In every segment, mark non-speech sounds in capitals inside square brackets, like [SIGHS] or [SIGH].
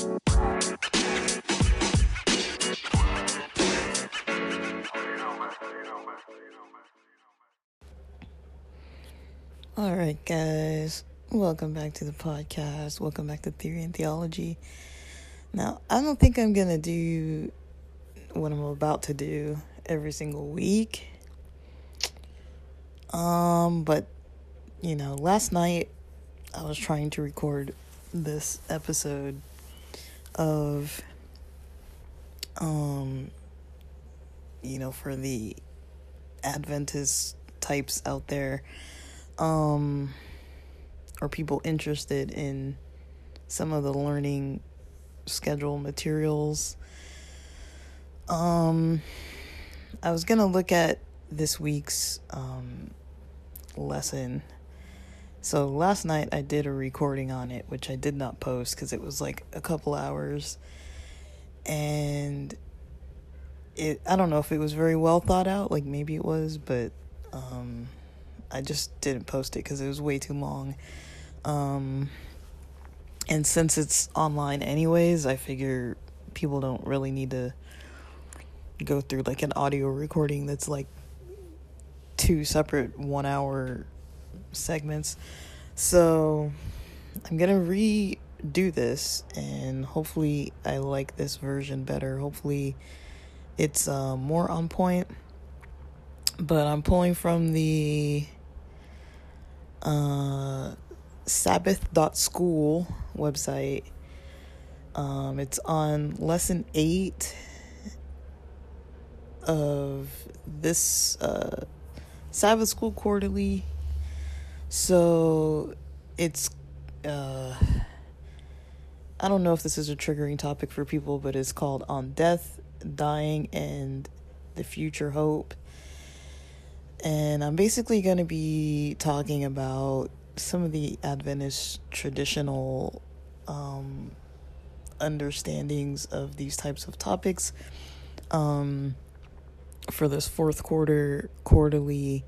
All right, guys. Welcome back to the podcast. Welcome back to Theory and Theology. Now, I don't think I'm going to do what I'm about to do every single week. Um, but you know, last night I was trying to record this episode of um you know, for the Adventist types out there um or people interested in some of the learning schedule materials um I was going to look at this week's um lesson. So last night I did a recording on it, which I did not post because it was like a couple hours. And it I don't know if it was very well thought out, like maybe it was, but um I just didn't post it because it was way too long. Um and since it's online anyways, I figure people don't really need to go through like an audio recording that's like two separate one hour segments. So I'm gonna redo this and hopefully I like this version better. Hopefully it's uh, more on point. But I'm pulling from the uh, Sabbath.school website. Um, it's on lesson eight of this uh, Sabbath School Quarterly. So it's uh I don't know if this is a triggering topic for people, but it's called On Death, Dying, and the Future Hope. And I'm basically going to be talking about some of the Adventist traditional um, understandings of these types of topics. Um, for this fourth quarter quarterly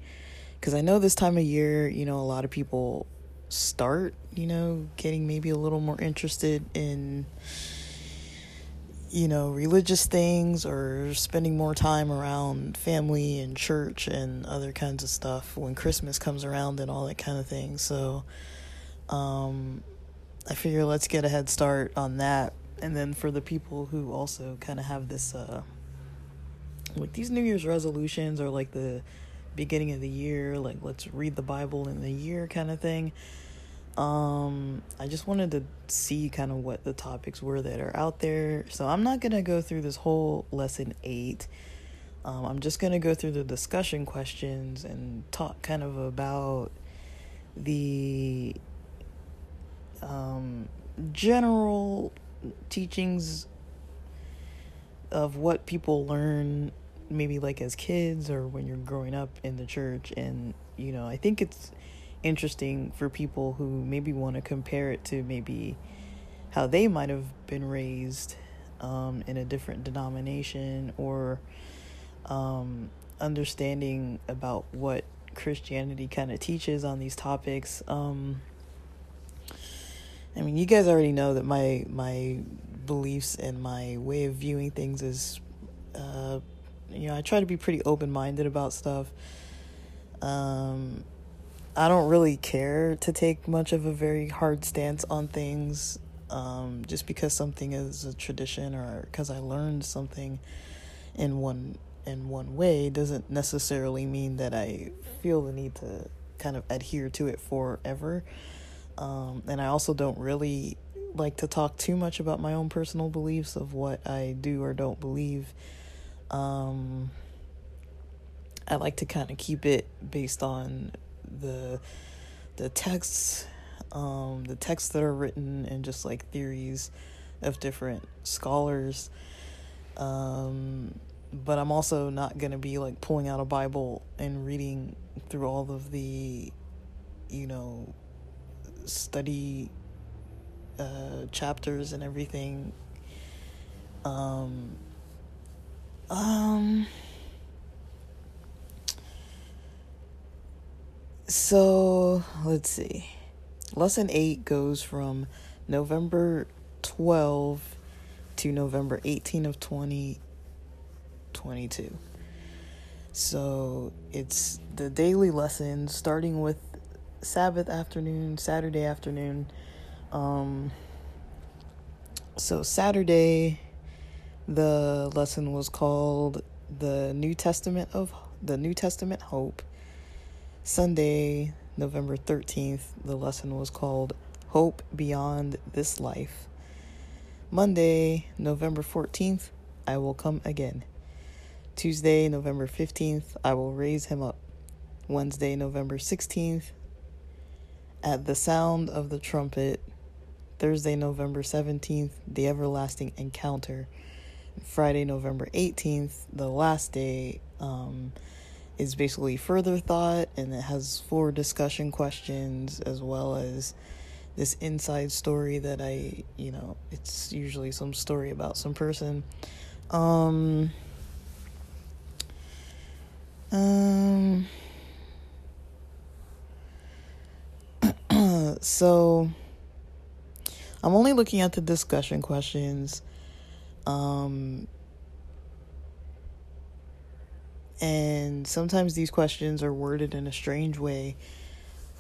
because I know this time of year, you know, a lot of people start, you know, getting maybe a little more interested in you know, religious things or spending more time around family and church and other kinds of stuff when Christmas comes around and all that kind of thing. So um I figure let's get a head start on that and then for the people who also kind of have this uh like these New Year's resolutions are like the beginning of the year, like let's read the Bible in the year kind of thing. Um, I just wanted to see kind of what the topics were that are out there. So I'm not gonna go through this whole lesson eight. Um, I'm just gonna go through the discussion questions and talk kind of about the um, general teachings of what people learn maybe like as kids or when you're growing up in the church and you know i think it's interesting for people who maybe want to compare it to maybe how they might have been raised um, in a different denomination or um, understanding about what christianity kind of teaches on these topics. Um, i mean you guys already know that my my beliefs and my way of viewing things is uh, you know, I try to be pretty open minded about stuff. Um, I don't really care to take much of a very hard stance on things um, just because something is a tradition or because I learned something in one in one way doesn't necessarily mean that I feel the need to kind of adhere to it forever. Um, and I also don't really like to talk too much about my own personal beliefs of what I do or don't believe um, I like to kind of keep it based on the the texts, um, the texts that are written, and just like theories of different scholars. Um, but I'm also not gonna be like pulling out a Bible and reading through all of the, you know, study uh, chapters and everything. Um, um. So let's see. Lesson eight goes from November 12 to November 18 of 2022. So it's the daily lessons starting with Sabbath afternoon, Saturday afternoon. Um, so Saturday, the lesson was called the New Testament of the New Testament Hope. Sunday, November 13th, the lesson was called Hope Beyond This Life. Monday, November 14th, I will come again. Tuesday, November 15th, I will raise him up. Wednesday, November 16th, at the sound of the trumpet. Thursday, November 17th, the everlasting encounter. Friday, November 18th, the last day, um, is basically further thought and it has four discussion questions as well as this inside story that I, you know, it's usually some story about some person. Um, um, [CLEARS THROAT] so I'm only looking at the discussion questions. Um, and sometimes these questions are worded in a strange way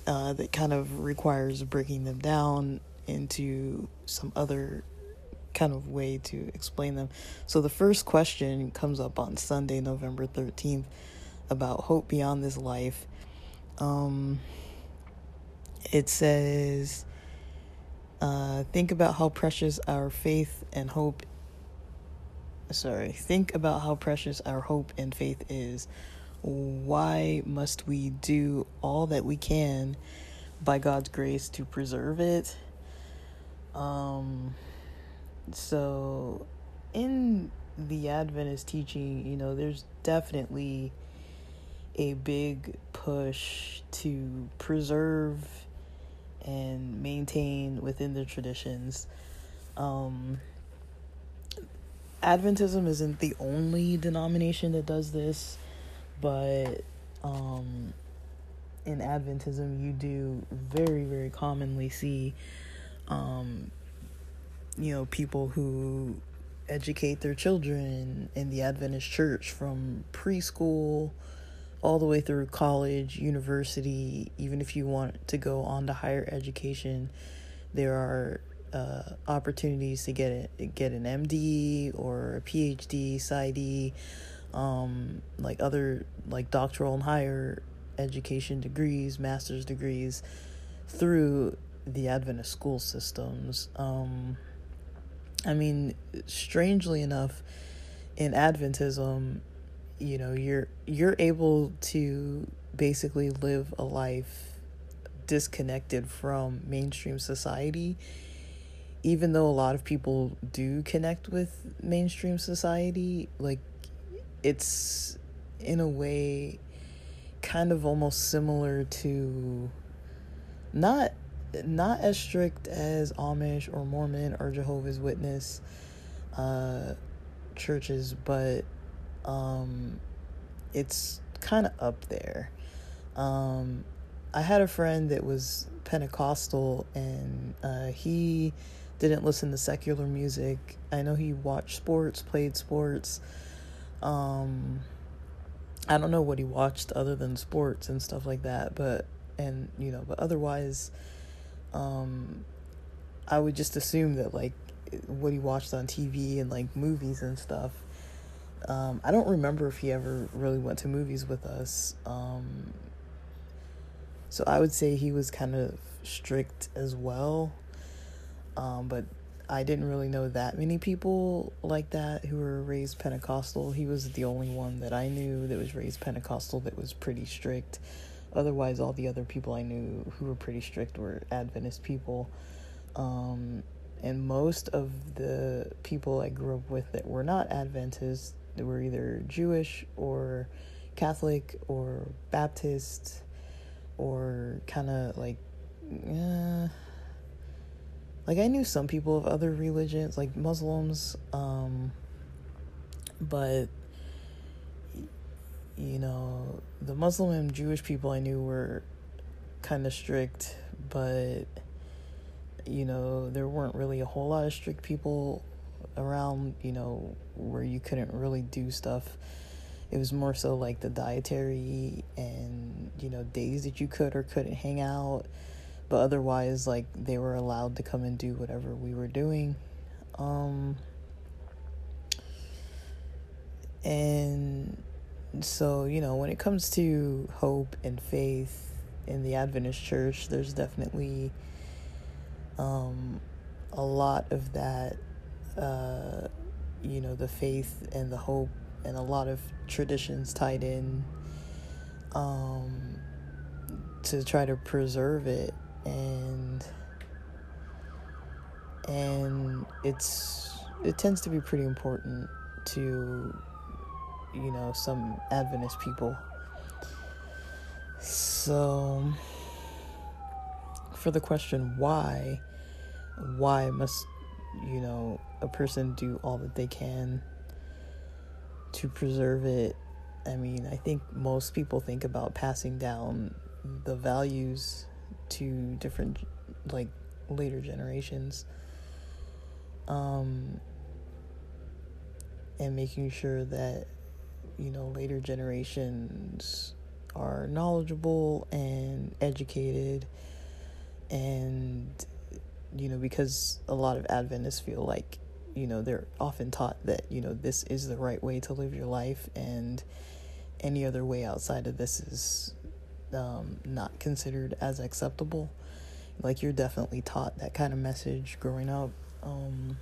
uh, that kind of requires breaking them down into some other kind of way to explain them. So the first question comes up on Sunday, November 13th about hope beyond this life. Um, it says, uh, think about how precious our faith and hope. Sorry, think about how precious our hope and faith is. Why must we do all that we can by God's grace to preserve it? Um, so, in the Adventist teaching, you know, there's definitely a big push to preserve and maintain within the traditions. Um, Adventism isn't the only denomination that does this, but um, in Adventism, you do very, very commonly see, um, you know, people who educate their children in the Adventist church from preschool all the way through college, university, even if you want to go on to higher education, there are uh, opportunities to get it, get an MD or a PhD, PsyD, um, like other like doctoral and higher education degrees, master's degrees through the Adventist school systems. Um, I mean, strangely enough, in Adventism, you know you're you're able to basically live a life disconnected from mainstream society even though a lot of people do connect with mainstream society like it's in a way kind of almost similar to not not as strict as Amish or Mormon or Jehovah's Witness uh, churches, but um, it's kind of up there. Um, I had a friend that was Pentecostal and uh, he didn't listen to secular music. I know he watched sports, played sports. Um, I don't know what he watched other than sports and stuff like that, but and you know, but otherwise, um, I would just assume that like what he watched on TV and like movies and stuff um, I don't remember if he ever really went to movies with us. Um, so I would say he was kind of strict as well. Um, but I didn't really know that many people like that who were raised Pentecostal. He was the only one that I knew that was raised Pentecostal that was pretty strict. Otherwise, all the other people I knew who were pretty strict were Adventist people. Um, and most of the people I grew up with that were not Adventists they were either Jewish or Catholic or Baptist or kind of like, uh, like I knew some people of other religions, like Muslims, um, but you know, the Muslim and Jewish people I knew were kind of strict, but you know, there weren't really a whole lot of strict people around, you know, where you couldn't really do stuff. It was more so like the dietary and, you know, days that you could or couldn't hang out. But otherwise, like, they were allowed to come and do whatever we were doing. Um, and so, you know, when it comes to hope and faith in the Adventist church, there's definitely um, a lot of that, uh, you know, the faith and the hope, and a lot of traditions tied in um, to try to preserve it. And and it's it tends to be pretty important to you know some adventist people. So for the question why why must you know a person do all that they can to preserve it? I mean i think most people think about passing down the values to different like later generations um, and making sure that you know later generations are knowledgeable and educated and you know because a lot of adventists feel like you know they're often taught that you know this is the right way to live your life and any other way outside of this is um, not considered as acceptable. Like you're definitely taught that kind of message growing up. Um,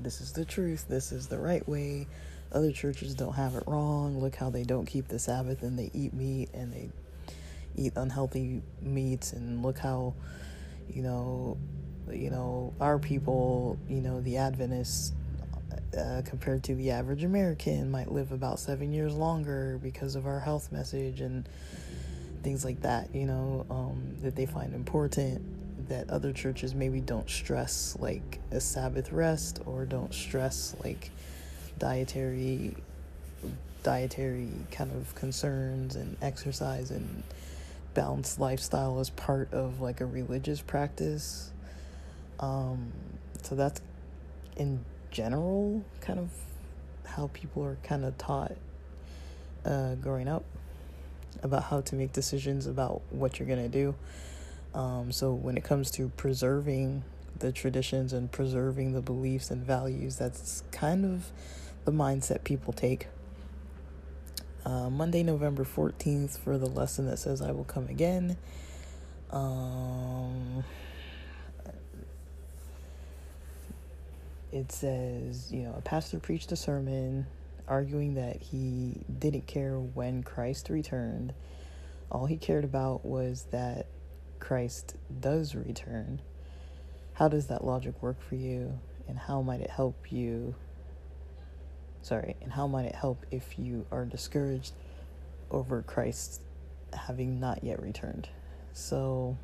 this is the truth, this is the right way. Other churches don't have it wrong. Look how they don't keep the Sabbath and they eat meat and they eat unhealthy meats. And look how you know you know our people, you know, the Adventists uh, compared to the average American might live about 7 years longer because of our health message. And things like that, you know, um, that they find important that other churches maybe don't stress like a Sabbath rest or don't stress like dietary dietary kind of concerns and exercise and balanced lifestyle as part of like a religious practice. Um, so that's in general kind of how people are kind of taught uh, growing up about how to make decisions about what you're going to do. Um, so when it comes to preserving the traditions and preserving the beliefs and values, that's kind of the mindset people take. Uh, Monday, November 14th, for the lesson that says, I will come again. Um, it says, you know, a pastor preached a sermon arguing that he didn't care when Christ returned. All he cared about was that Christ does return, how does that logic work for you? And how might it help you? Sorry, and how might it help if you are discouraged over Christ having not yet returned? So,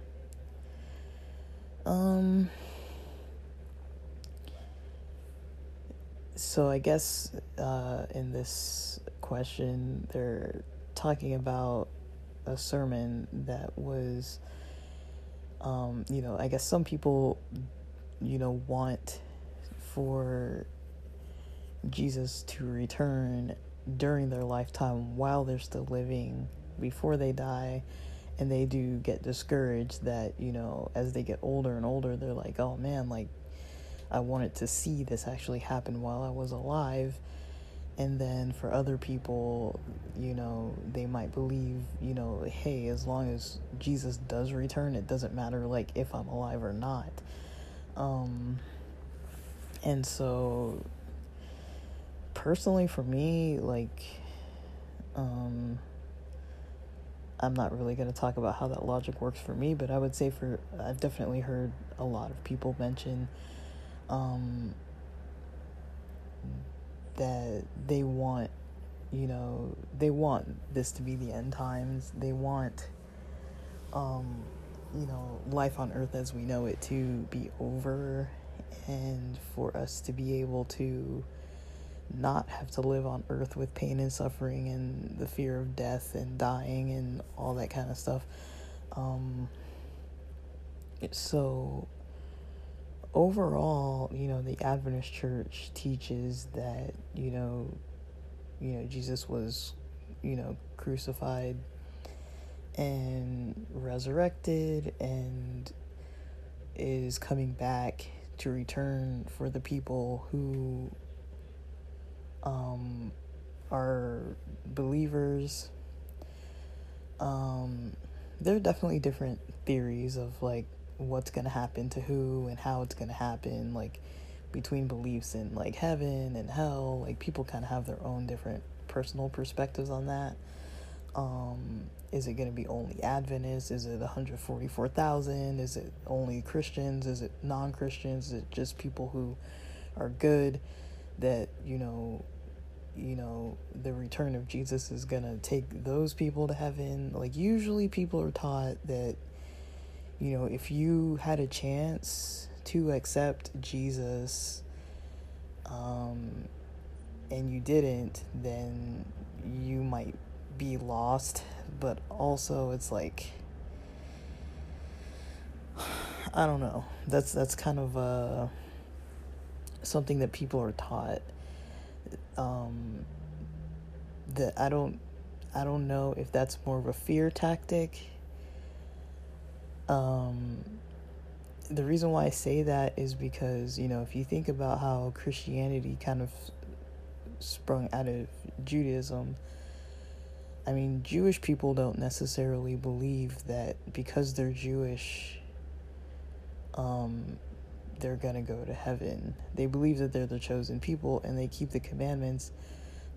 um, so I guess uh, in this question, they're talking about a sermon that was um, you know, I guess some people, you know, want for Jesus to return during their lifetime while they're still living before they die and they do get discouraged that you know as they get older and older they're like oh man like i wanted to see this actually happen while i was alive. And then for other people you know they might believe you know hey as long as jesus does return it doesn't matter like if i'm alive or not. Um and so personally for me like um i'm not really going to talk about how that logic works for me but i would say for i've definitely heard a lot of people mention um that they want, you know, they want this to be the end times. They want, um, you know, life on earth as we know it to be over and for us to be able to not have to live on earth with pain and suffering and the fear of death and dying and all that kind of stuff. Um, so overall, you know, the Adventist church teaches that, you know, you know, Jesus was, you know, crucified and resurrected and is coming back to return for the people who um, are believers. Um, there are definitely different theories of like what's going to happen to who and how it's going to happen like between beliefs in like heaven and hell like people kind of have their own different personal perspectives on that. Um is it going to be only adventists? Is it 144000 is it only christians? Is it non-christians? Is it just people who are good that you know you know the return of jesus is going to take those people to heaven? Like usually people are taught that you know, if you had a chance to accept Jesus um, and you didn't, then you might be lost. But also, it's like, I don't know. That's that's kind of uh, something that people are taught. Um, that I don't, I don't know if that's more of a fear tactic um, the reason why I say that is because, you know, if you think about how Christianity kind of sprung out of Judaism, I mean, Jewish people don't necessarily believe that because they're Jewish, um, they're gonna go to heaven. They believe that they're the chosen people and they keep the commandments,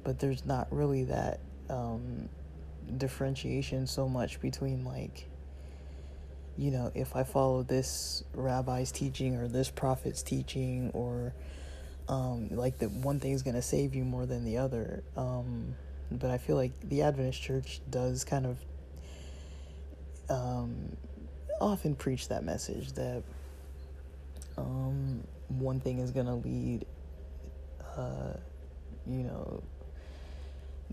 but there's not really that um, differentiation so much between like you know, if I follow this rabbi's teaching or this prophet's teaching, or um, like the one thing is going to save you more than the other. Um, but I feel like the Adventist church does kind of um, often preach that message that um, one thing is going to lead, uh, you know,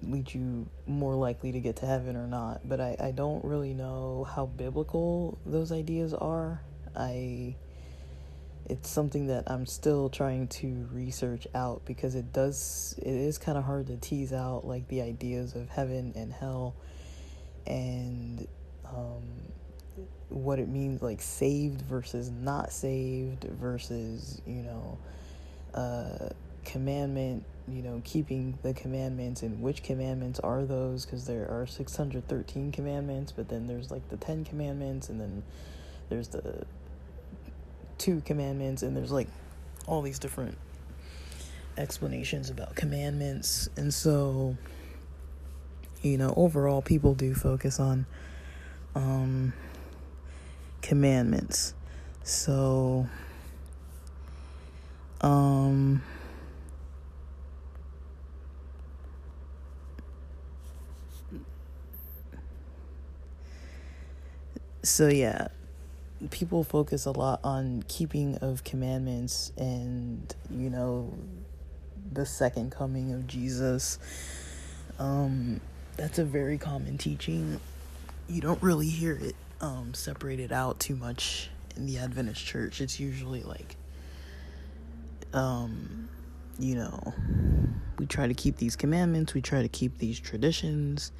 lead you more likely to get to heaven or not. But I, I don't really know how biblical those ideas are. I it's something that I'm still trying to research out because it does it is kind of hard to tease out like the ideas of heaven and hell and um, what it means like saved versus not saved versus you know uh, commandment you know, keeping the commandments and which commandments are those because there are 613 commandments, but then there's like the 10 commandments and then there's the two commandments and there's like all these different explanations about commandments. And so you know, overall people do focus on um commandments. So um so yeah people focus a lot on keeping of commandments and you know the second coming of jesus. Um that's a very common teaching. You don't really hear it um separated out too much in the adventist church. It's usually like um you know we try to keep these commandments. We try to keep these traditions.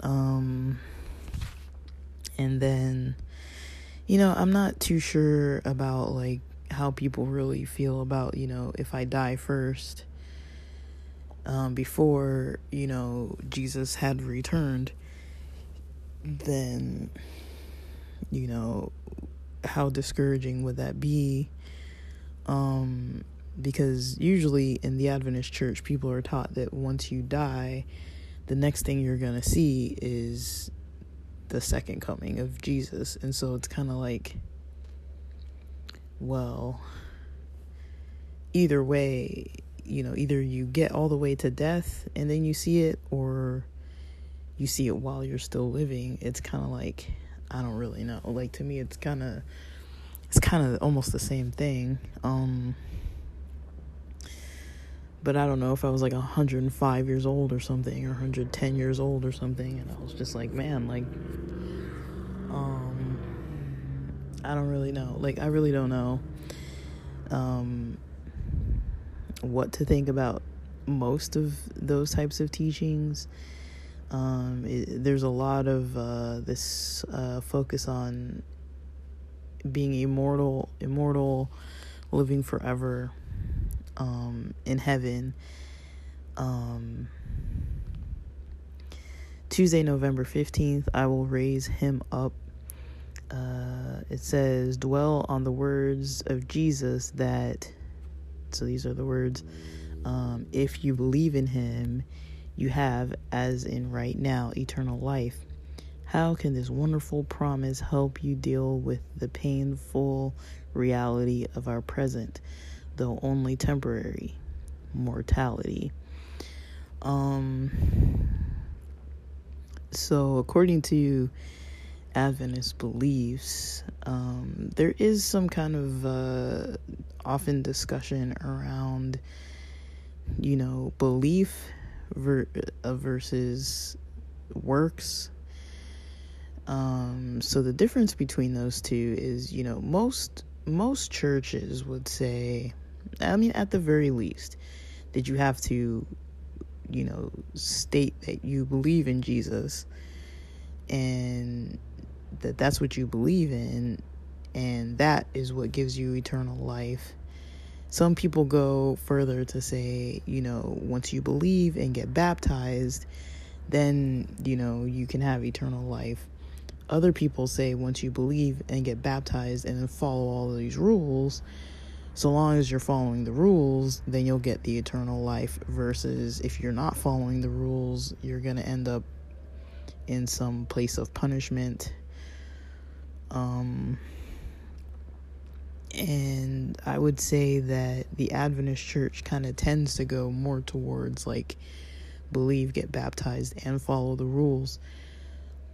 Um and then you know i'm not too sure about like how people really feel about you know if i die first um, before you know jesus had returned then you know how discouraging would that be? Um because usually in the adventist church people are taught that once you die the next thing you're going to see is the second coming of Jesus. And so it's kind of like, well, either way, you know, either you get all the way to death and then you see it, or you see it while you're still living. It's kind of like, I don't really know. Like, to me, it's kind of. It's kind of almost the same thing. Um, but I don't know if I was like 105 years old or something or 110 years old or something and I was just like man like um I don't really know. Like I really don't know um, what to think about most of those types of teachings. Um, it, there's a lot of uh, this uh, focus on being immortal, immortal, living forever um, in heaven. Um, Tuesday, November 15th, I will raise him up. Uh, it says, dwell on the words of Jesus that, so these are the words, um, if you believe in him, you have, as in right now, eternal life. How can this wonderful promise help you deal with the painful reality of our present, though only temporary, mortality? Um, so, according to Adventist beliefs, um, there is some kind of uh, often discussion around, you know, belief ver- uh, versus works. Um, so the difference between those two is, you know, most most churches would say, I mean, at the very least, that you have to, you know, state that you believe in Jesus, and that that's what you believe in, and that is what gives you eternal life some people go further to say, you know, once you believe and get baptized, then, you know, you can have eternal life. Other people say once you believe and get baptized and then follow all of these rules, so long as you're following the rules, then you'll get the eternal life. Versus if you're not following the rules, you're going to end up in some place of punishment. Um, and I would say that the Adventist church kind of tends to go more towards like believe, get baptized, and follow the rules.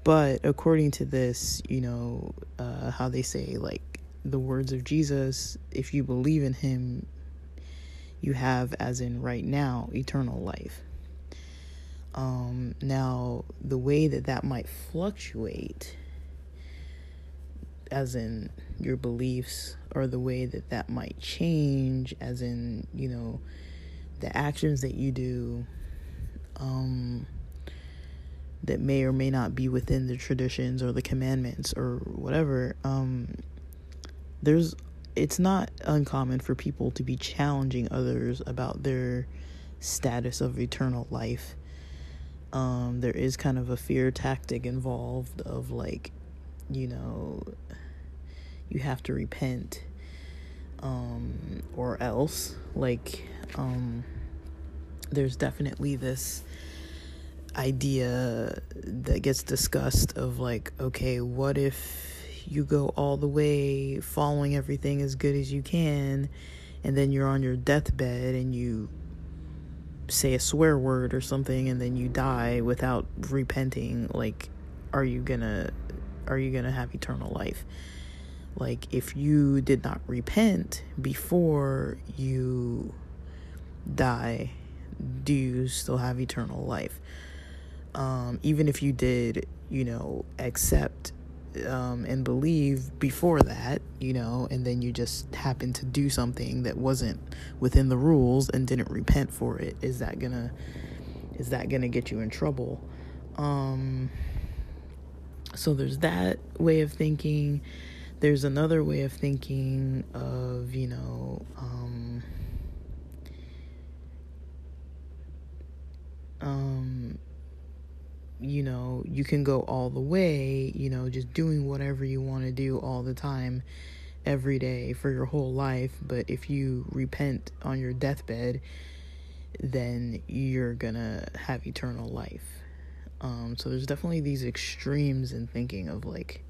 But according to this, you know, uh, how they say, like the words of Jesus, if you believe in him, you have, as in right now, eternal life. Um, now, the way that that might fluctuate as in your beliefs or the way that that might change as in you know the actions that you do um, that may or may not be within the traditions or the commandments or whatever um, there's it's not uncommon for people to be challenging others about their status of eternal life. Um, there is kind of a fear tactic involved of like you know you have to repent um, or else like um, there's definitely this idea that gets discussed of like okay what if you go all the way following everything as good as you can and then you're on your deathbed and you say a swear word or something and then you die without repenting like are you gonna are you gonna have eternal life like, if you did not repent before you die, do you still have eternal life? Um, even if you did, you know, accept um, and believe before that, you know, and then you just happen to do something that wasn't within the rules and didn't repent for it, is that gonna is that gonna get you in trouble? Um, so there's that way of thinking there's another way of thinking of, you know, um, um, you know, you can go all the way, you know, just doing whatever you want to do all the time, every day for your whole life. But if you repent on your deathbed, then you're gonna have eternal life. Um, so there's definitely these extremes in thinking of like,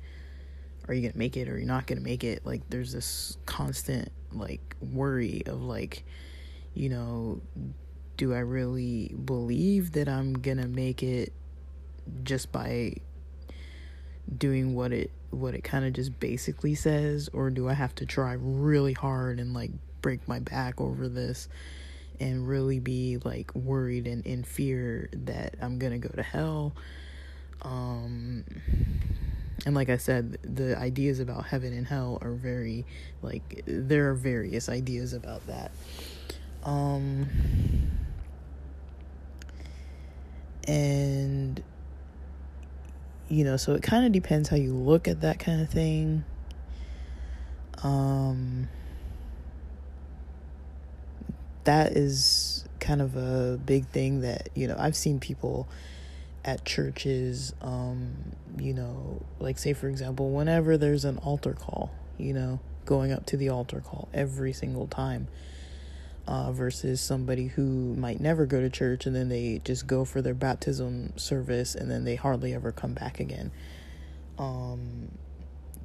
are you gonna make it or you're not gonna make it like there's this constant like worry of like you know do i really believe that i'm gonna make it just by doing what it what it kind of just basically says or do i have to try really hard and like break my back over this and really be like worried and in fear that i'm gonna go to hell um and like I said, the ideas about heaven and hell are very like there are various ideas about that. Um and you know, so it kind of depends how you look at that kind of thing. Um that is kind of a big thing that, you know, I've seen people at churches um you know like say for example whenever there's an altar call you know going up to the altar call every single time uh, versus somebody who might never go to church and then they just go for their baptism service and then they hardly ever come back again. Um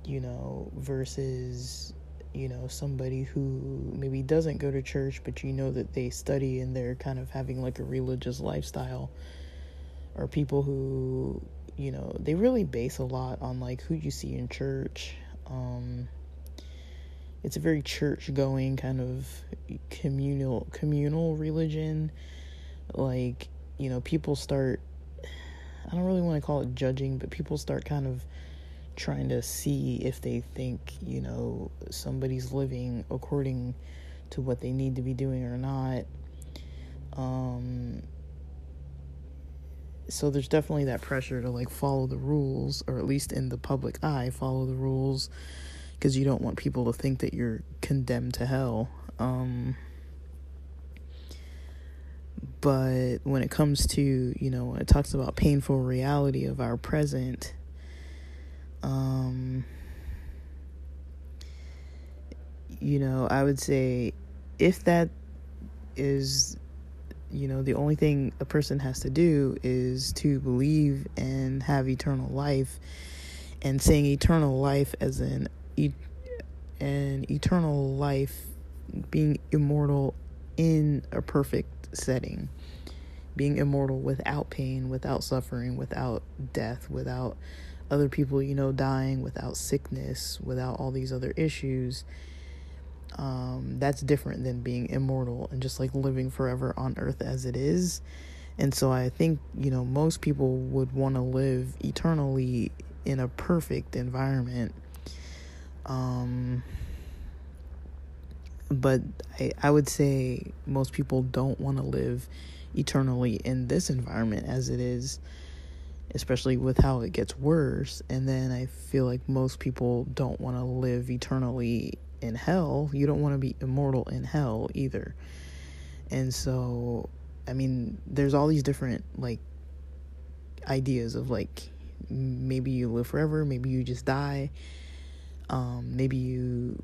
you know versus you know somebody who maybe doesn't go to church but you know that they study and they're kind of having like a religious lifestyle or people who you know they really base a lot on like who you see in church. Um it's a very church going kind of communal communal religion. Like you know people start i don't really want to call it judging but people start kind of trying to see if they think you know somebody's living according to what they need to be doing or not. Um so there's definitely that pressure to like follow the rules or at least in the public eye follow the rules because you don't want people to think that you're condemned to hell um but when it comes to you know it talks about painful reality of our present um you know i would say if that is you know, the only thing a person has to do is to believe and have eternal life. And saying eternal life as an an eternal life being immortal in a perfect setting. Being immortal without pain, without suffering, without death, without other people, you know, dying, without sickness, without all these other issues um, that's different than being immortal and just like living forever on earth as it is. And so I think, you know, most people would want to live eternally in a perfect environment. Um, but I, I would say most people don't want to live eternally in this environment as it is, especially with how it gets worse. And then I feel like most people don't want to live eternally in hell. You don't want to be immortal in hell either. And so, I mean, there's all these different like ideas of like maybe you live forever, maybe you just die. Um, maybe you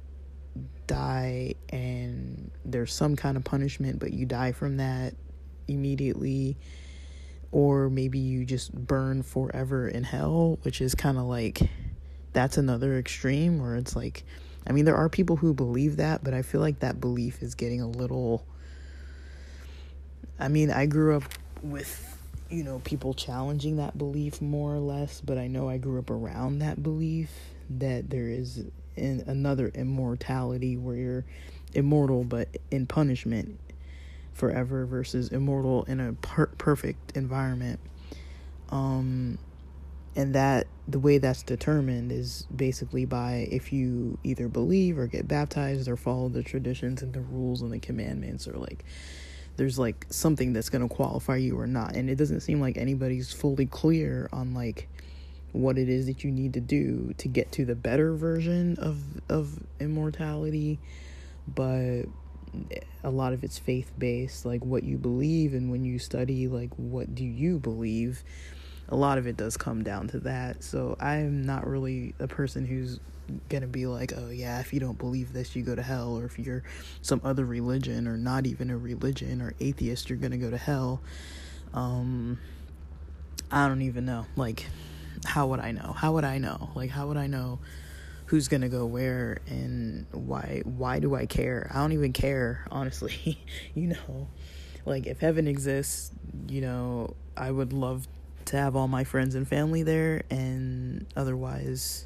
die and there's some kind of punishment, but you die from that immediately. Or maybe you just burn forever in hell, which is kind of like that's another extreme where it's like I mean, there are people who believe that, but I feel like that belief is getting a little. I mean, I grew up with, you know, people challenging that belief more or less, but I know I grew up around that belief that there is in another immortality where you're immortal but in punishment forever versus immortal in a per- perfect environment. Um, and that the way that's determined is basically by if you either believe or get baptized or follow the traditions and the rules and the commandments or like there's like something that's going to qualify you or not and it doesn't seem like anybody's fully clear on like what it is that you need to do to get to the better version of of immortality but a lot of it's faith based like what you believe and when you study like what do you believe a lot of it does come down to that. So I'm not really a person who's gonna be like, oh yeah, if you don't believe this, you go to hell, or if you're some other religion or not even a religion or atheist, you're gonna go to hell. Um, I don't even know. Like, how would I know? How would I know? Like, how would I know? who's gonna go where and why why do I care? I don't even care, [LAUGHS] honestly. you know. Like if heaven exists, you know, I would love to have all my friends and family there and otherwise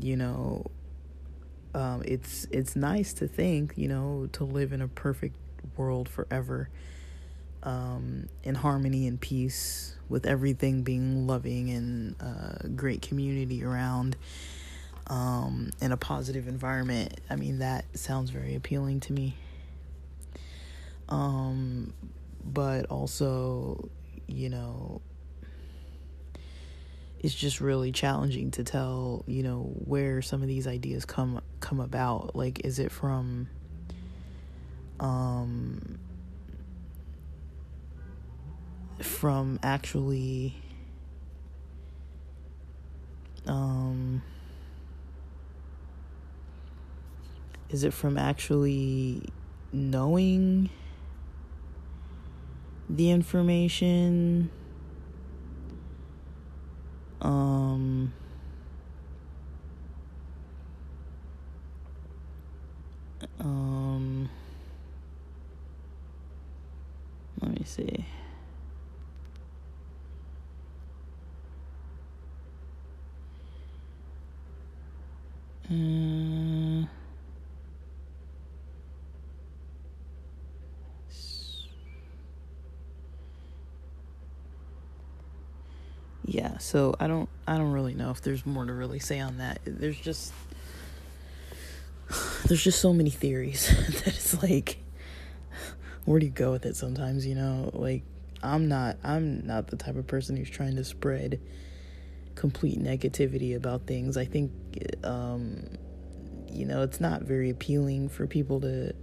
you know um, it's it's nice to think you know to live in a perfect world forever um, in harmony and peace, with everything being loving and uh, great community around, um, in a positive environment. I mean, that sounds very appealing to me. Um, but also, you know, it's just really challenging to tell, you know, where some of these ideas come come about. Like, is it from um from actually um is it from actually knowing the information? Um um let me see Uh, so I don't I don't really know if there's more to really say on that. There's just [SIGHS] there's just so many theories [LAUGHS] that it's like where do you go with it sometimes, you know? Like I'm not I'm not the type of person who's trying to spread complete negativity about things. I think, um, you know, it's not very appealing for people to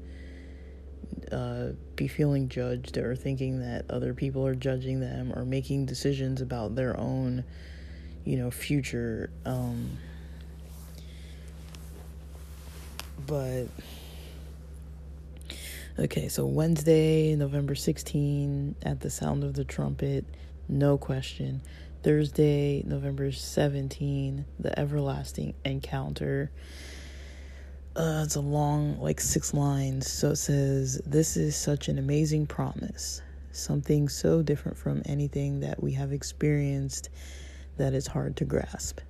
uh, be feeling judged or thinking that other people are judging them or making decisions about their own, you know, future. Um, but okay, so Wednesday, November 16, at the sound of the trumpet, no question. Thursday, November 17, The Everlasting Encounter. Uh, it's a long, like six lines. So it says, This is such an amazing promise, something so different from anything that we have experienced that is hard to grasp.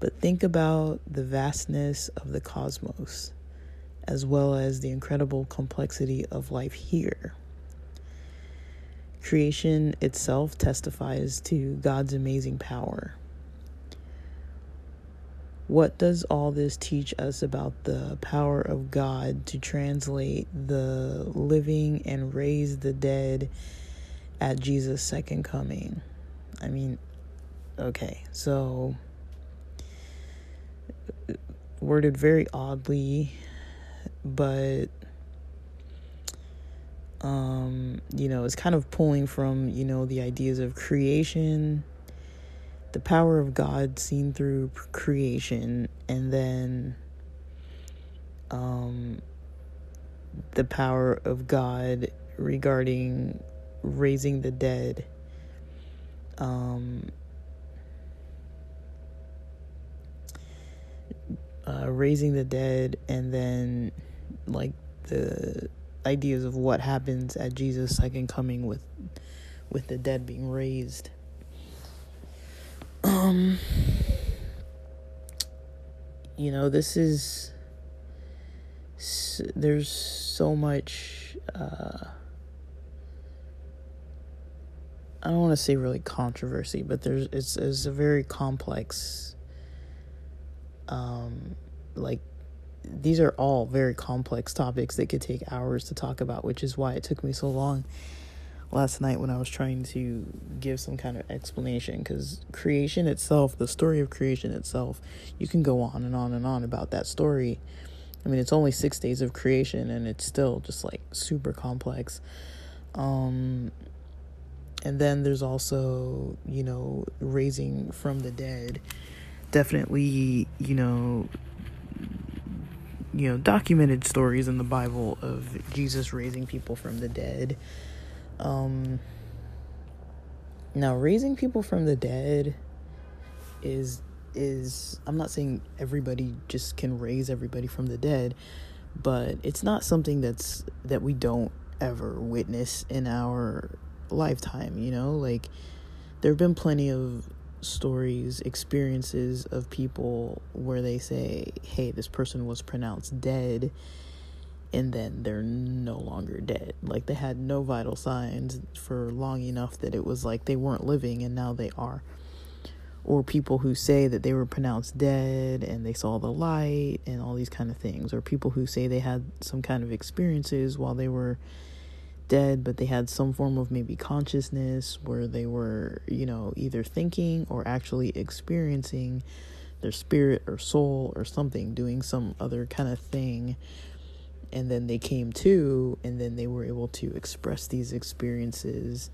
But think about the vastness of the cosmos, as well as the incredible complexity of life here. Creation itself testifies to God's amazing power. What does all this teach us about the power of God to translate the living and raise the dead at Jesus' second coming? I mean, okay, so worded very oddly, but um, you know, it's kind of pulling from, you know, the ideas of creation, the power of God seen through creation, and then um, the power of God regarding raising the dead. Um, uh, raising the dead, and then like the ideas of what happens at Jesus' second coming with with the dead being raised. Um you know, this is there's so much uh I don't want to say really controversy, but there's it's, it's a very complex um like these are all very complex topics that could take hours to talk about, which is why it took me so long last night when I was trying to give some kind of explanation. Because creation itself, the story of creation itself, you can go on and on and on about that story. I mean, it's only six days of creation and it's still just like super complex. Um, and then there's also, you know, raising from the dead. Definitely, you know, you know, documented stories in the Bible of Jesus raising people from the dead. Um, now, raising people from the dead is is I'm not saying everybody just can raise everybody from the dead, but it's not something that's that we don't ever witness in our lifetime, you know? Like there've been plenty of stories, experiences of people where they say, hey, this person was pronounced dead. And then they're no longer dead. Like they had no vital signs for long enough that it was like they weren't living and now they are. Or people who say that they were pronounced dead and they saw the light and all these kind of things. Or people who say they had some kind of experiences while they were dead, but they had some form of maybe consciousness where they were, you know, either thinking or actually experiencing their spirit or soul or something, doing some other kind of thing and then they came to and then they were able to express these experiences.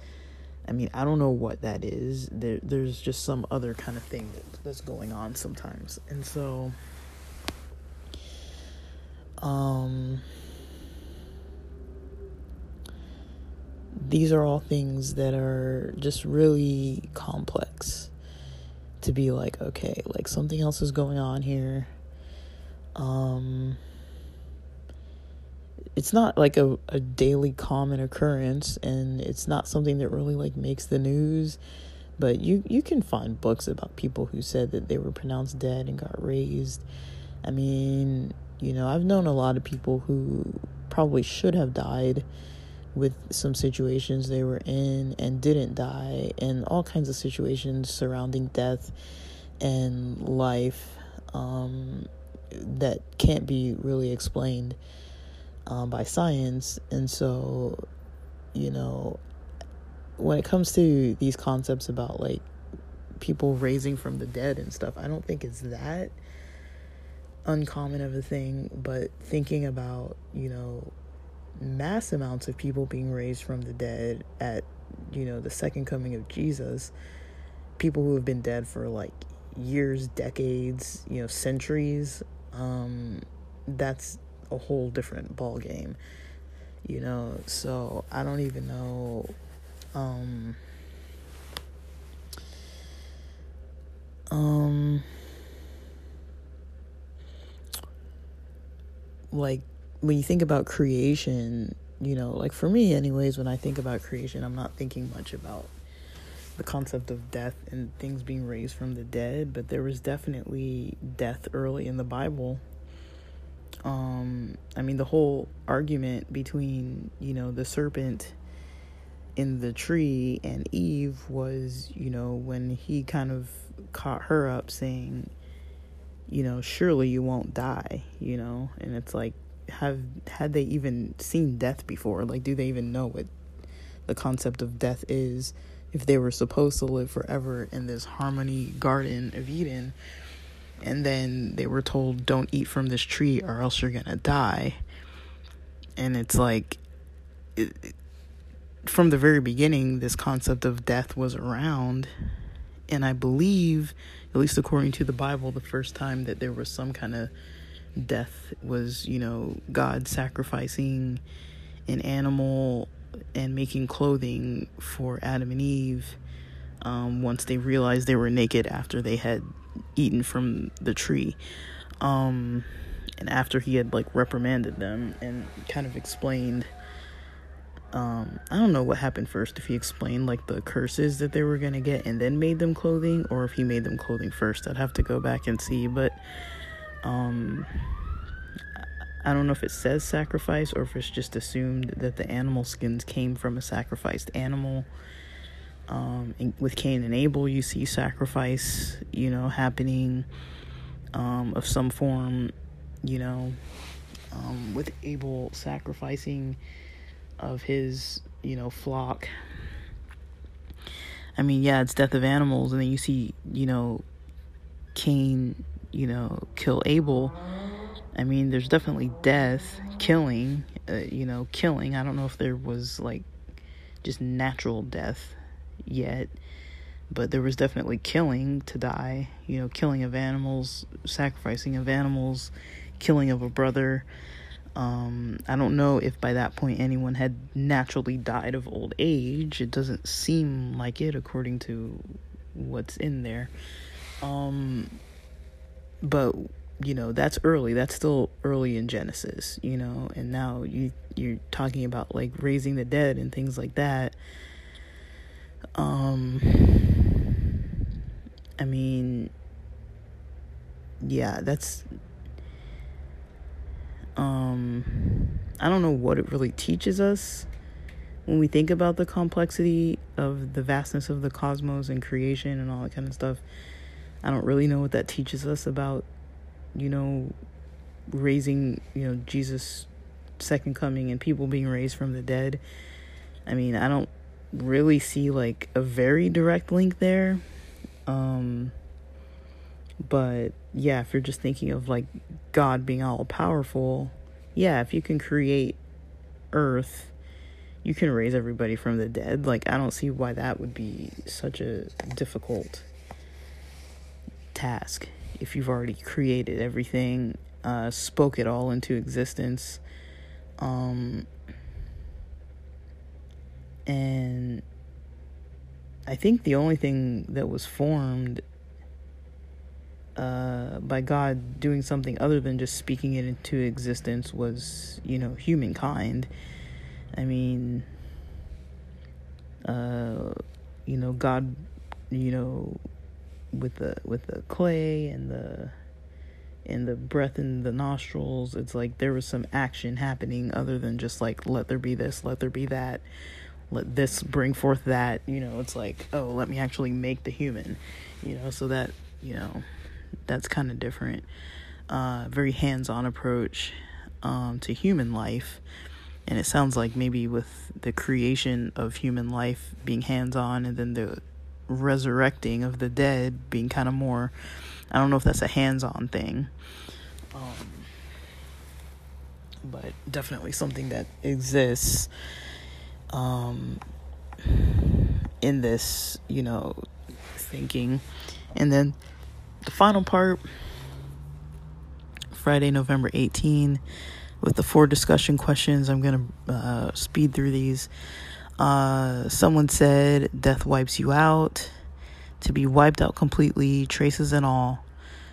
I mean i don't know what that is. There, there's just some other kind of thing that, that's going on sometimes. And so um these are all things that are just really complex to be like okay like something else is going on here. Um it's not like a, a daily common occurrence and it's not something that really like makes the news but you you can find books about people who said that they were pronounced dead and got raised. I mean you know i've known a lot of people who probably should have died with some situations they were in and didn't die and all kinds of situations surrounding death and life um, that can't be really explained um, by science. And so, you know, when it comes to these concepts about like people raising from the dead and stuff, I don't think it's that uncommon of a thing. But thinking about, you know, mass amounts of people being raised from the dead at, you know, the second coming of Jesus, people who have been dead for like years, decades, you know, centuries, um, that's a whole different ball game you know? So i don't even know um um like when you think about creation you know like for me anyways when i think about creation i'm not thinking much about the concept of death and things being raised from the dead but there was definitely death early in the bible um i mean the whole argument between you know the serpent in the tree and eve was you know when he kind of caught her up saying you know surely you won't die you know? And it's like have had they even seen death before? Like do they even know what the concept of death is if they were supposed to live forever in this harmony garden of eden and then they were told don't eat from this tree or else you're gonna die. And it's like it, from the very beginning this concept of death was around. And i believe at least according to the bible the first time that there was some kind of death was you know god sacrificing an animal and making clothing for adam and eve um, once they realized they were naked after they had eaten from the tree. Um, and after he had like reprimanded them and kind of explained um, I don't know what happened first if he explained like the curses that they were going to get and then made them clothing or if he made them clothing first. I'd have to go back and see, but um I don't know if it says sacrifice or if it's just assumed that the animal skins came from a sacrificed animal um, with Cain and Abel, you see sacrifice, you know, happening um, of some form, you know, um, with Abel sacrificing of his, you know, flock. I mean, yeah, it's death of animals, and then you see, you know, Cain, you know, kill Abel. I mean, there's definitely death, killing, uh, you know, killing. I don't know if there was like just natural death yet, but there was definitely killing to die, you know, killing of animals, sacrificing of animals, killing of a brother. Um, I don't know if by that point anyone had naturally died of old age. It doesn't seem like it according to what's in there. Um, but you know that's early that's still early in genesis you know and now you you're talking about like raising the dead and things like that um, I mean, yeah, that's um I don't know what it really teaches us when we think about the complexity of the vastness of the cosmos and creation and all that kind of stuff. I don't really know what that teaches us about, you know, raising, you know, Jesus' second coming and people being raised from the dead. I mean, I don't really see like a very direct link there. Um but yeah, if you're just thinking of like God being all powerful, yeah, if you can create earth, you can raise everybody from the dead. Like I don't see why that would be such a difficult task if you've already created everything, uh spoke it all into existence. Um and I think the only thing that was formed uh, by God doing something other than just speaking it into existence was, you know, humankind. I mean, uh, you know, God, you know, with the with the clay and the and the breath in the nostrils, it's like there was some action happening other than just like let there be this, let there be that let this bring forth that you know it's like oh let me actually make the human you know so that you know that's kind of different. Uh very hands-on approach um to human life. And it sounds like maybe with the creation of human life being hands-on and then the resurrecting of the dead being kind of more i don't know if that's a hands-on thing um but definitely something that exists um, in this, you know, thinking. And then the final part, Friday, November 18, with the four discussion questions. I'm going to uh, speed through these. Uh, someone said, Death wipes you out. To be wiped out completely, traces and all,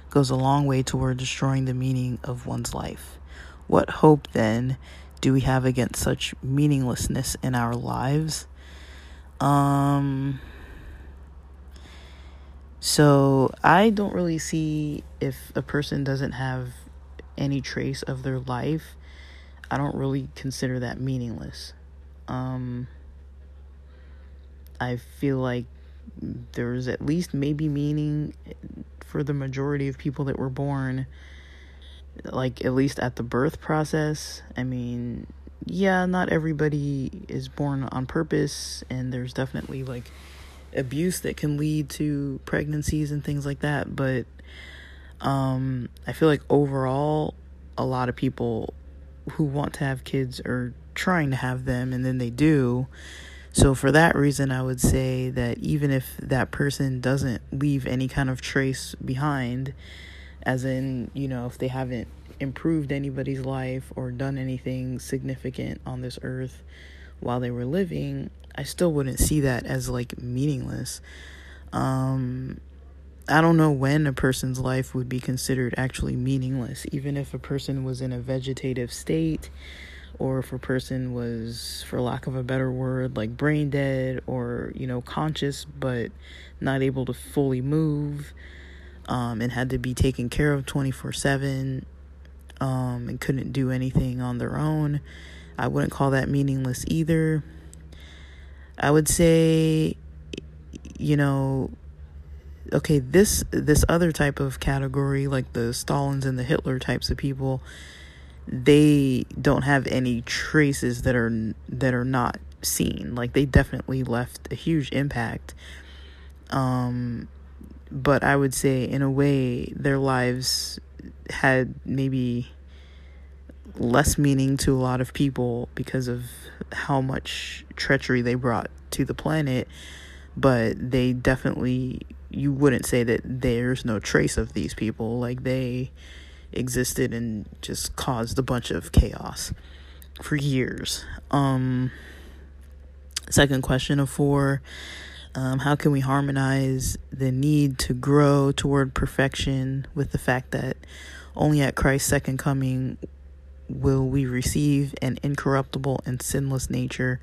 goes a long way toward destroying the meaning of one's life. What hope then do we have against such meaninglessness in our lives? Um, so I don't really see if a person doesn't have any trace of their life, I don't really consider that meaningless. Um, I feel like there's at least maybe meaning for the majority of people that were born like at least at the birth process. I mean, yeah, not everybody is born on purpose and there's definitely like abuse that can lead to pregnancies and things like that, but um I feel like overall a lot of people who want to have kids are trying to have them and then they do. So for that reason I would say that even if that person doesn't leave any kind of trace behind, as in, you know, if they haven't improved anybody's life or done anything significant on this earth while they were living, I still wouldn't see that as like meaningless. Um, I don't know when a person's life would be considered actually meaningless, even if a person was in a vegetative state or if a person was, for lack of a better word, like brain dead or, you know, conscious but not able to fully move um, and had to be taken care of 24 7 um, and couldn't do anything on their own. I wouldn't call that meaningless either. I would say, you know, okay, this this other type of category, like the Stalins and the Hitler types of people, they don't have any traces that are that are not seen. Like they definitely left a huge impact. Um, but I would say, in a way, their lives had maybe less meaning to a lot of people because of how much treachery they brought to the planet. But they definitely, you wouldn't say that there's no trace of these people. Like they existed and just caused a bunch of chaos for years. Um, second question of four um, how can we harmonize the need to grow toward perfection with the fact that only at Christ's second coming will we receive an incorruptible and sinless nature?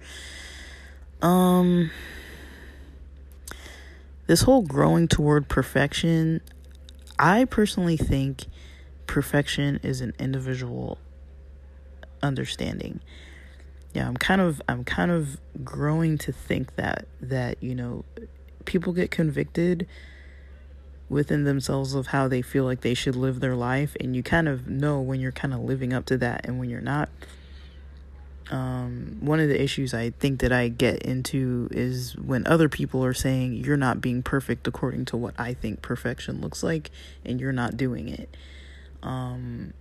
Um, this whole growing toward perfection, I personally think perfection is an individual understanding. Yeah, I'm kind of I'm kind of growing to think that that, you know, people get convicted within themselves of how they feel like they should live their life and you kind of know when you're kind of living up to that and when you're not um, one of the issues I think that I get into is when other people are saying you're not being perfect according to what I think perfection looks like, and you're not doing it. Um,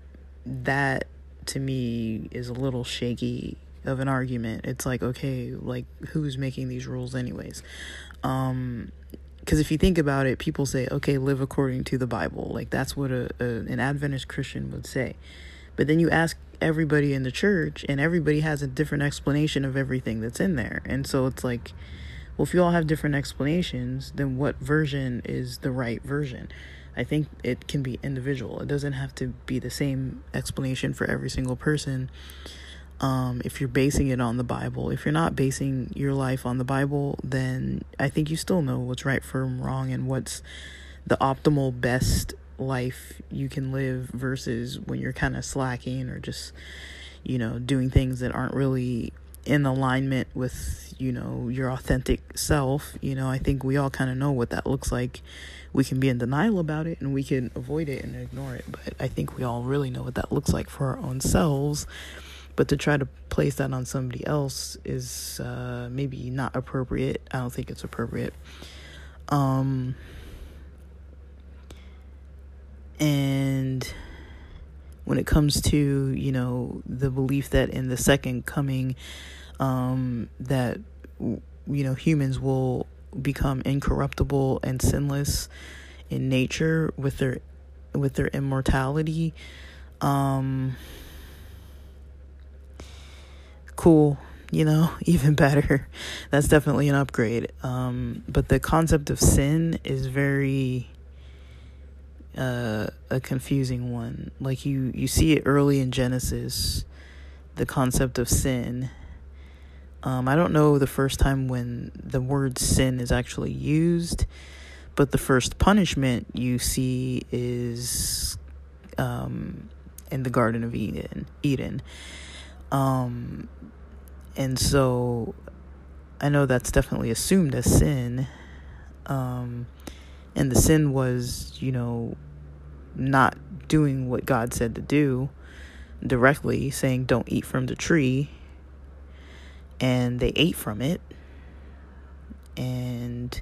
that to me is a little shaky of an argument. It's like, okay, like who's making these rules, anyways? Um, because if you think about it, people say, okay, live according to the Bible. Like that's what a, a an Adventist Christian would say. But then you ask everybody in the church, and everybody has a different explanation of everything that's in there. And so it's like, well, if you all have different explanations, then what version is the right version? I think it can be individual. It doesn't have to be the same explanation for every single person. Um, if you're basing it on the Bible, if you're not basing your life on the Bible, then I think you still know what's right from wrong and what's the optimal best life you can live versus when you're kind of slacking or just you know doing things that aren't really in alignment with you know your authentic self. You know i think we all kind of know what that looks like. We can be in denial about it and we can avoid it and ignore it but i think we all really know what that looks like for our own selves but to try to place that on somebody else is uh, maybe not appropriate. I don't think it's appropriate. Um and when it comes to you know the belief that in the second coming um, that you know humans will become incorruptible and sinless in nature with their with their immortality um cool you know [LAUGHS] even better that's definitely an upgrade um but the concept of sin is very uh, a confusing one. Like you, you see it early in Genesis, the concept of sin. Um, I don't know the first time when the word sin is actually used, but the first punishment you see is um, in the Garden of Eden. Eden. Um, and so I know that's definitely assumed as sin. Um, and the sin was, you know, not doing what God said to do directly, saying, don't eat from the tree. And they ate from it. And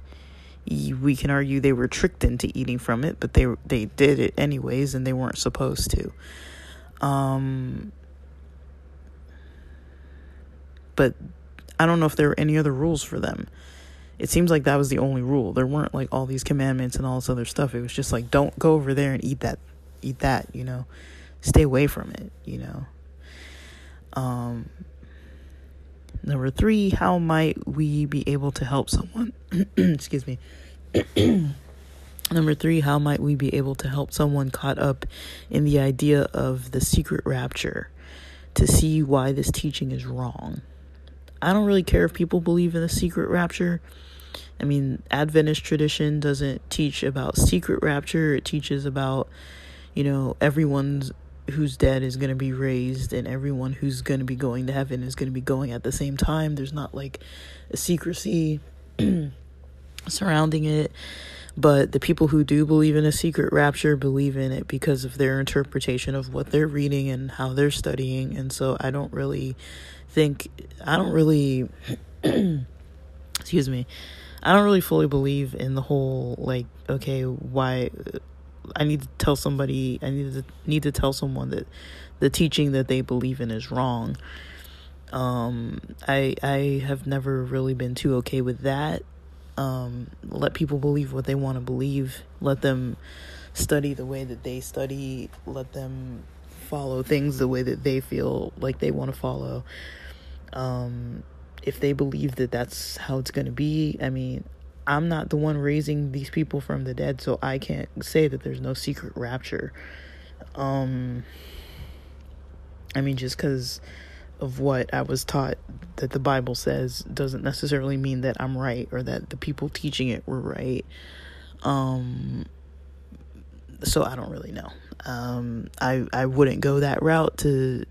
we can argue they were tricked into eating from it, but they they did it anyways, and they weren't supposed to. Um, but I don't know if there were any other rules for them it seems like that was the only rule. There weren't like all these commandments and all this other stuff. It was just like don't go over there and eat that eat that, you know. Stay away from it, you know. Um number 3, how might we be able to help someone? [CLEARS THROAT] Excuse me. [CLEARS THROAT] Number three, how might we be able to help someone caught up in the idea of the secret rapture to see why this teaching is wrong? I don't really care if people believe in the secret rapture. I mean, Adventist tradition doesn't teach about secret rapture. It teaches about, you know, everyone's who's dead is going to be raised and everyone who's going to be going to heaven is going to be going at the same time. There's not like a secrecy [CLEARS THROAT] surrounding it. But the people who do believe in a secret rapture believe in it because of their interpretation of what they're reading and how they're studying. And so I don't really think, I don't really, [CLEARS THROAT] excuse me, I don't really fully believe in the whole like okay why I need to tell somebody I need to need to tell someone that the teaching that they believe in is wrong. Um I I have never really been too okay with that. Um let people believe what they want to believe. Let them study the way that they study. Let them follow things the way that they feel like they want to follow. Um if they believe that that's how it's going to be, I mean, I'm not the one raising these people from the dead, so I can't say that there's no secret rapture. Um, I mean, just because of what I was taught that the Bible says doesn't necessarily mean that I'm right or that the people teaching it were right. Um, so I don't really know. Um, I I wouldn't go that route to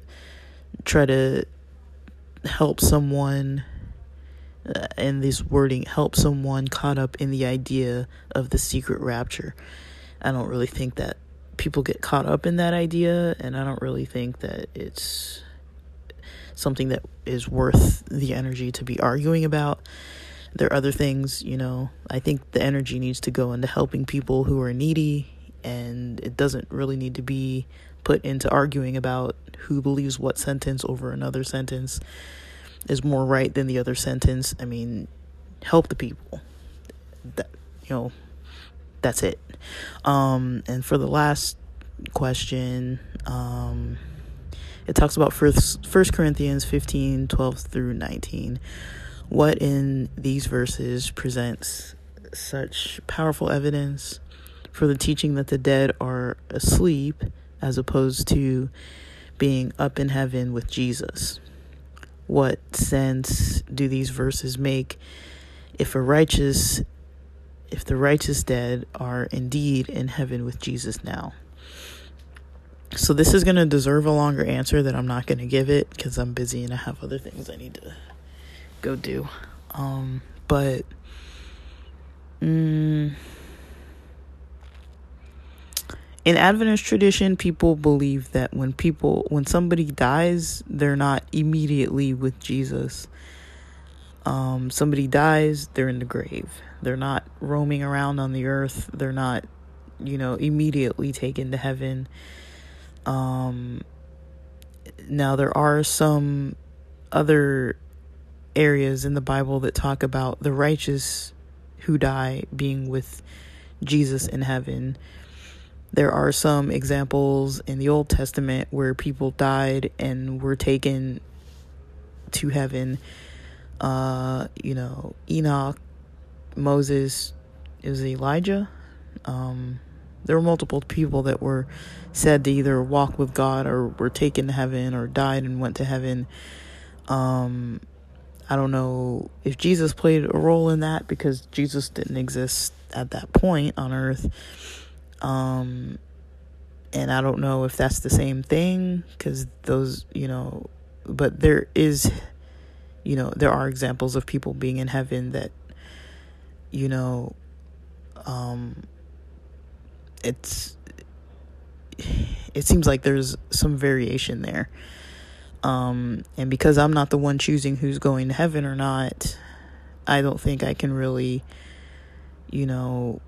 try to help someone uh, in this wording help someone caught up in the idea of the secret rapture. I don't really think that people get caught up in that idea, and I don't really think that it's something that is worth the energy to be arguing about. There are other things, you know, I think the energy needs to go into helping people who are needy, and it doesn't really need to be put into arguing about who believes what sentence over another sentence is more right than the other sentence. I mean, help the people. That you know, that's it. Um, and for the last question, um, it talks about first First Corinthians 15, 12 through 19. What in these verses presents such powerful evidence for the teaching that the dead are asleep as opposed to being up in heaven with Jesus? what sense do these verses make if a righteous if the righteous dead are indeed in heaven with Jesus now? So this is going to deserve a longer answer that I'm not going to give it cuz I'm busy and I have other things I need to go do. Um but mm, in Adventist tradition, people believe that when people when somebody dies, they're not immediately with Jesus. Um, somebody dies, they're in the grave. They're not roaming around on the earth. They're not, you know, immediately taken to heaven. Um, now there are some other areas in the Bible that talk about the righteous who die being with Jesus in heaven. There are some examples in the Old Testament where people died and were taken to heaven. Uh, you know, Enoch, Moses, it was Elijah. Um, there were multiple people that were said to either walk with God or were taken to heaven or died and went to heaven. Um, I don't know if Jesus played a role in that because Jesus didn't exist at that point on earth. Um, and I don't know if that's the same thing because those, you know, but there is, you know, there are examples of people being in heaven that, you know, um, it's, it seems like there's some variation there. Um, and because I'm not the one choosing who's going to heaven or not, I don't think I can really, you know,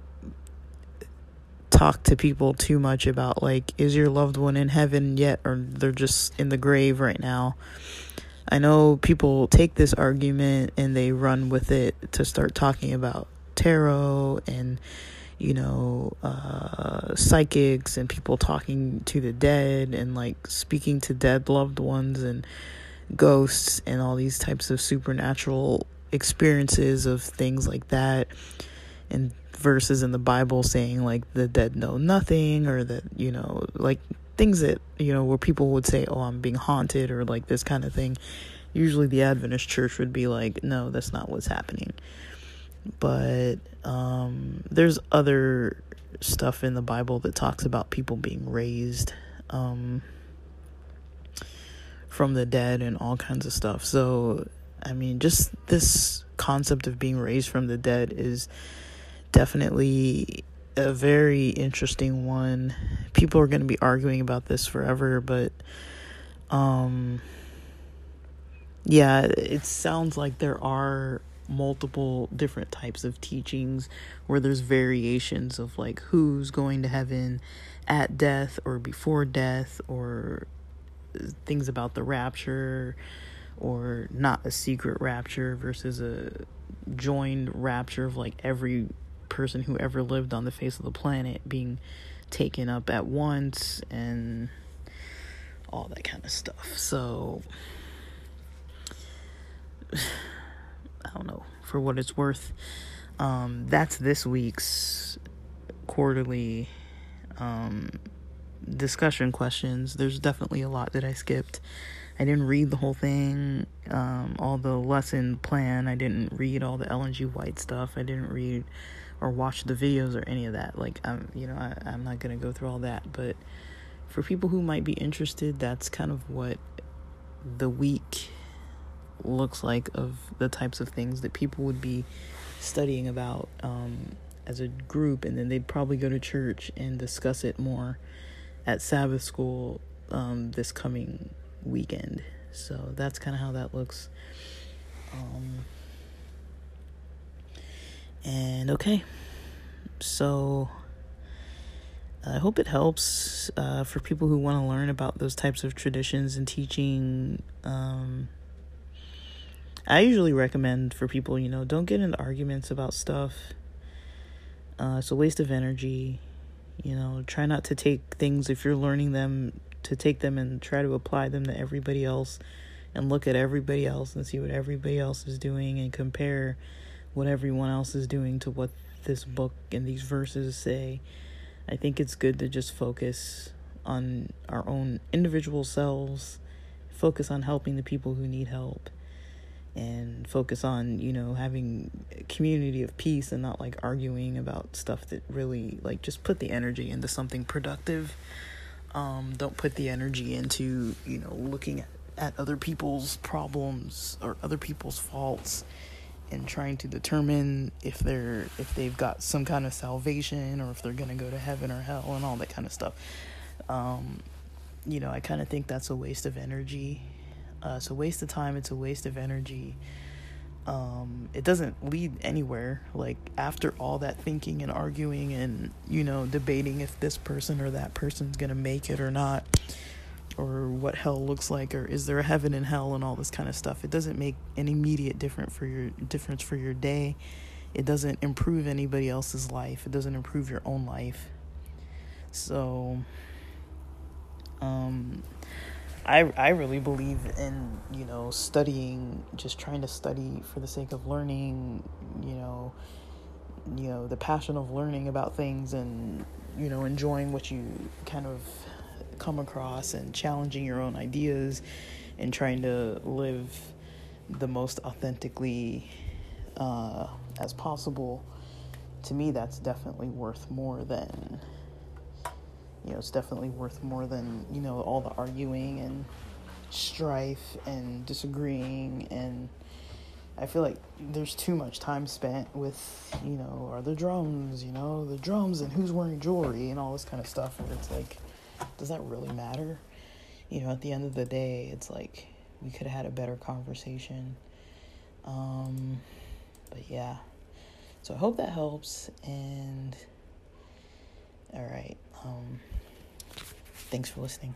talk to people too much about like is your loved one in heaven yet or they're just in the grave right now. I know people take this argument and they run with it to start talking about tarot and you know uh, psychics and people talking to the dead and like speaking to dead loved ones and ghosts and all these types of supernatural experiences of things like that and verses in the Bible saying like the dead know nothing or that, you know, like things that, you know, where people would say, "Oh, I'm being haunted" or like this kind of thing. Usually the Adventist church would be like, "No, that's not what's happening." But um there's other stuff in the Bible that talks about people being raised um from the dead and all kinds of stuff. So, I mean, just this concept of being raised from the dead is definitely a very interesting one. People are going to be arguing about this forever, but um yeah, it sounds like there are multiple different types of teachings where there's variations of like who's going to heaven at death or before death or things about the rapture or not a secret rapture versus a joined rapture of like every person who ever lived on the face of the planet being taken up at once and all that kind of stuff. So [SIGHS] I don't know for what it's worth. Um, that's this week's quarterly um, discussion questions. There's definitely a lot that I skipped. I didn't read the whole thing, um, all the lesson plan. I didn't read all the Ellen G. White stuff. I didn't read or watch the videos or any of that. Like I'm, you know, I, I'm not gonna go through all that. But for people who might be interested, that's kind of what the week looks like of the types of things that people would be studying about um, as a group, and then they'd probably go to church and discuss it more at Sabbath school um, this coming weekend. So that's kind of how that looks. Um, and okay, so I hope it helps uh, for people who want to learn about those types of traditions and teaching. Um, I usually recommend for people, you know, don't get into arguments about stuff. Uh, it's a waste of energy. You know, try not to take things if you're learning them to take them and try to apply them to everybody else and look at everybody else and see what everybody else is doing and compare what everyone else is doing to what this book and these verses say I think it's good to just focus on our own individual selves, focus on helping the people who need help, and focus on, you know, having a community of peace and not like arguing about stuff that really like just put the energy into something productive. Um, don't put the energy into, you know, looking at, at other people's problems or other people's faults and trying to determine if they're if they've got some kind of salvation or if they're gonna go to heaven or hell and all that kind of stuff. Um, you know, I kind of think that's a waste of energy. Uh, it's a waste of time. It's a waste of energy. Um, it doesn't lead anywhere. Like after all that thinking and arguing and you know debating if this person or that person's gonna make it or not or what hell looks like or is there a heaven and hell and all this kind of stuff it doesn't make an immediate different for your difference for your day. It doesn't improve anybody else's life. It doesn't improve your own life. So um I I really believe in, you know, studying, just trying to study for the sake of learning, you know, you know, the passion of learning about things and, you know, enjoying what you kind of come across and challenging your own ideas and trying to live the most authentically uh, as possible, to me, that's definitely worth more than, you know, it's definitely worth more than, you know, all the arguing and strife and disagreeing and I feel like there's too much time spent with, you know, are the drums, you know, the drums and who's wearing jewelry and all this kind of stuff. And it's like, does that really matter? You know, at the end of the day, it's like we could have had a better conversation. Um, but yeah. So I hope that helps. And all right. Um, thanks for listening.